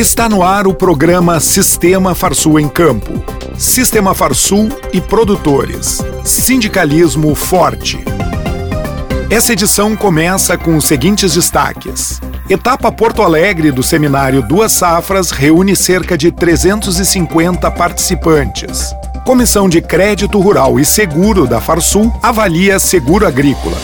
Está no ar o programa Sistema Farsul em Campo. Sistema Farsul e produtores. Sindicalismo forte. Essa edição começa com os seguintes destaques. Etapa Porto Alegre do seminário Duas Safras reúne cerca de 350 participantes. Comissão de Crédito Rural e Seguro da Farsul avalia seguro agrícola.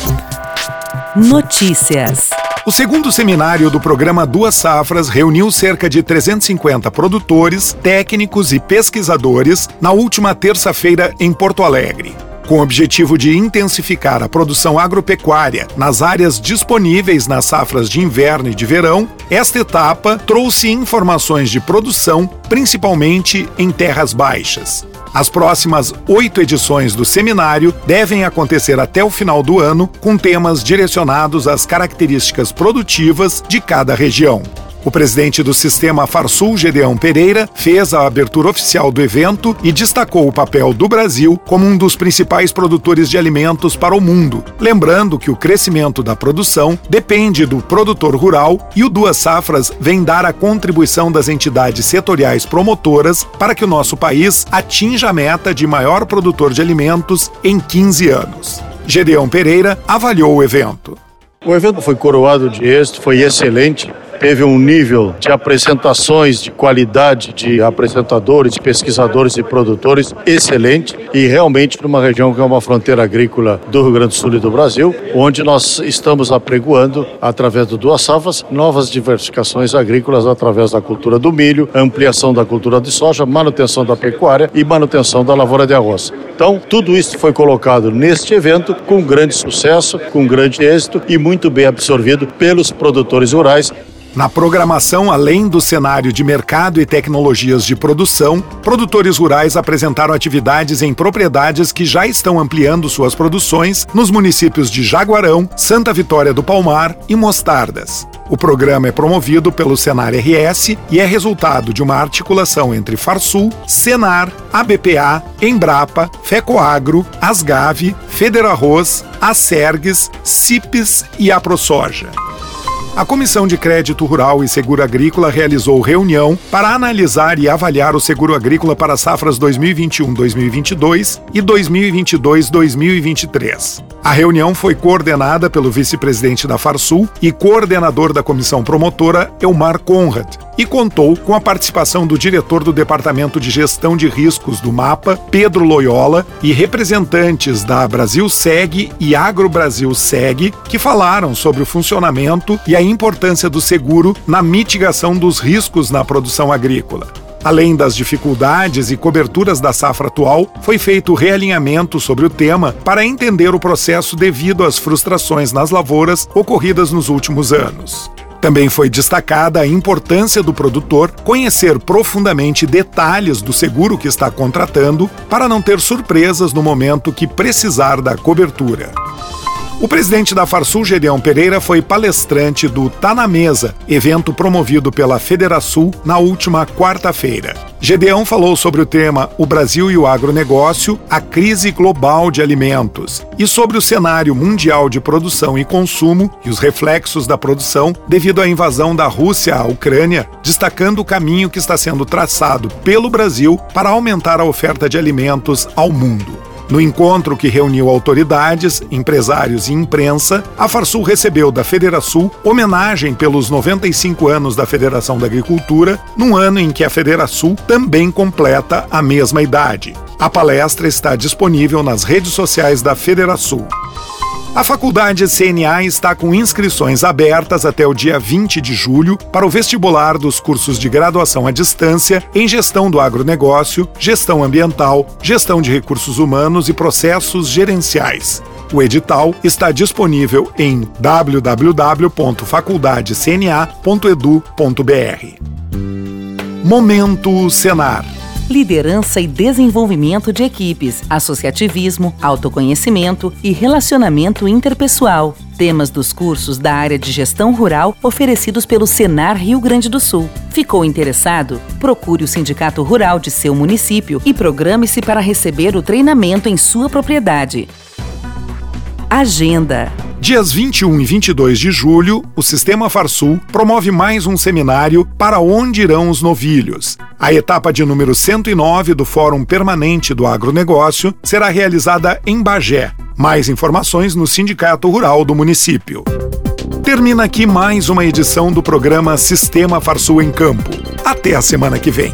Notícias. O segundo seminário do programa Duas Safras reuniu cerca de 350 produtores, técnicos e pesquisadores na última terça-feira em Porto Alegre. Com o objetivo de intensificar a produção agropecuária nas áreas disponíveis nas safras de inverno e de verão, esta etapa trouxe informações de produção, principalmente em terras baixas. As próximas oito edições do seminário devem acontecer até o final do ano, com temas direcionados às características produtivas de cada região. O presidente do sistema Farsul, Gedeão Pereira, fez a abertura oficial do evento e destacou o papel do Brasil como um dos principais produtores de alimentos para o mundo, lembrando que o crescimento da produção depende do produtor rural e o Duas Safras vem dar a contribuição das entidades setoriais promotoras para que o nosso país atinja a meta de maior produtor de alimentos em 15 anos. Gedeão Pereira avaliou o evento. O evento foi coroado de êxito, foi excelente teve um nível de apresentações de qualidade de apresentadores, pesquisadores e produtores excelente e realmente numa região que é uma fronteira agrícola do Rio Grande do Sul e do Brasil, onde nós estamos apregoando, através do Duas Safras, novas diversificações agrícolas através da cultura do milho, ampliação da cultura de soja, manutenção da pecuária e manutenção da lavoura de arroz. Então, tudo isso foi colocado neste evento com grande sucesso, com grande êxito e muito bem absorvido pelos produtores rurais na programação, além do cenário de mercado e tecnologias de produção, produtores rurais apresentaram atividades em propriedades que já estão ampliando suas produções nos municípios de Jaguarão, Santa Vitória do Palmar e Mostardas. O programa é promovido pelo Senar RS e é resultado de uma articulação entre Farsul, Senar, ABPA, Embrapa, Fecoagro, Asgave, Federarroz, Acergues, CIPES e a ProSoja. A Comissão de Crédito Rural e Seguro Agrícola realizou reunião para analisar e avaliar o seguro agrícola para as safras 2021-2022 e 2022-2023. A reunião foi coordenada pelo vice-presidente da Farsul e coordenador da comissão promotora, Elmar Conrad, e contou com a participação do diretor do Departamento de Gestão de Riscos do MAPA, Pedro Loyola, e representantes da Brasil Seg e Agro Brasil Seg, que falaram sobre o funcionamento e a importância do seguro na mitigação dos riscos na produção agrícola. Além das dificuldades e coberturas da safra atual, foi feito realinhamento sobre o tema para entender o processo devido às frustrações nas lavouras ocorridas nos últimos anos. Também foi destacada a importância do produtor conhecer profundamente detalhes do seguro que está contratando para não ter surpresas no momento que precisar da cobertura. O presidente da Farsul, Gedeão Pereira, foi palestrante do Tá na Mesa, evento promovido pela Federação na última quarta-feira. Gedeão falou sobre o tema O Brasil e o Agronegócio, a crise global de alimentos, e sobre o cenário mundial de produção e consumo e os reflexos da produção devido à invasão da Rússia à Ucrânia, destacando o caminho que está sendo traçado pelo Brasil para aumentar a oferta de alimentos ao mundo. No encontro que reuniu autoridades, empresários e imprensa, a Farsul recebeu da Federação homenagem pelos 95 anos da Federação da Agricultura, num ano em que a Federação também completa a mesma idade. A palestra está disponível nas redes sociais da Federação. A faculdade CNA está com inscrições abertas até o dia 20 de julho para o vestibular dos cursos de graduação à distância em gestão do agronegócio, gestão ambiental, gestão de recursos humanos e processos gerenciais. O edital está disponível em www.faculdadecna.edu.br. Momento Senar liderança e desenvolvimento de equipes, associativismo, autoconhecimento e relacionamento interpessoal. Temas dos cursos da área de gestão rural oferecidos pelo Senar Rio Grande do Sul. Ficou interessado? Procure o sindicato rural de seu município e programe-se para receber o treinamento em sua propriedade. Agenda Dias 21 e 22 de julho, o Sistema Farsul promove mais um seminário Para Onde Irão os Novilhos. A etapa de número 109 do Fórum Permanente do Agronegócio será realizada em Bagé. Mais informações no Sindicato Rural do município. Termina aqui mais uma edição do programa Sistema Farsul em Campo. Até a semana que vem.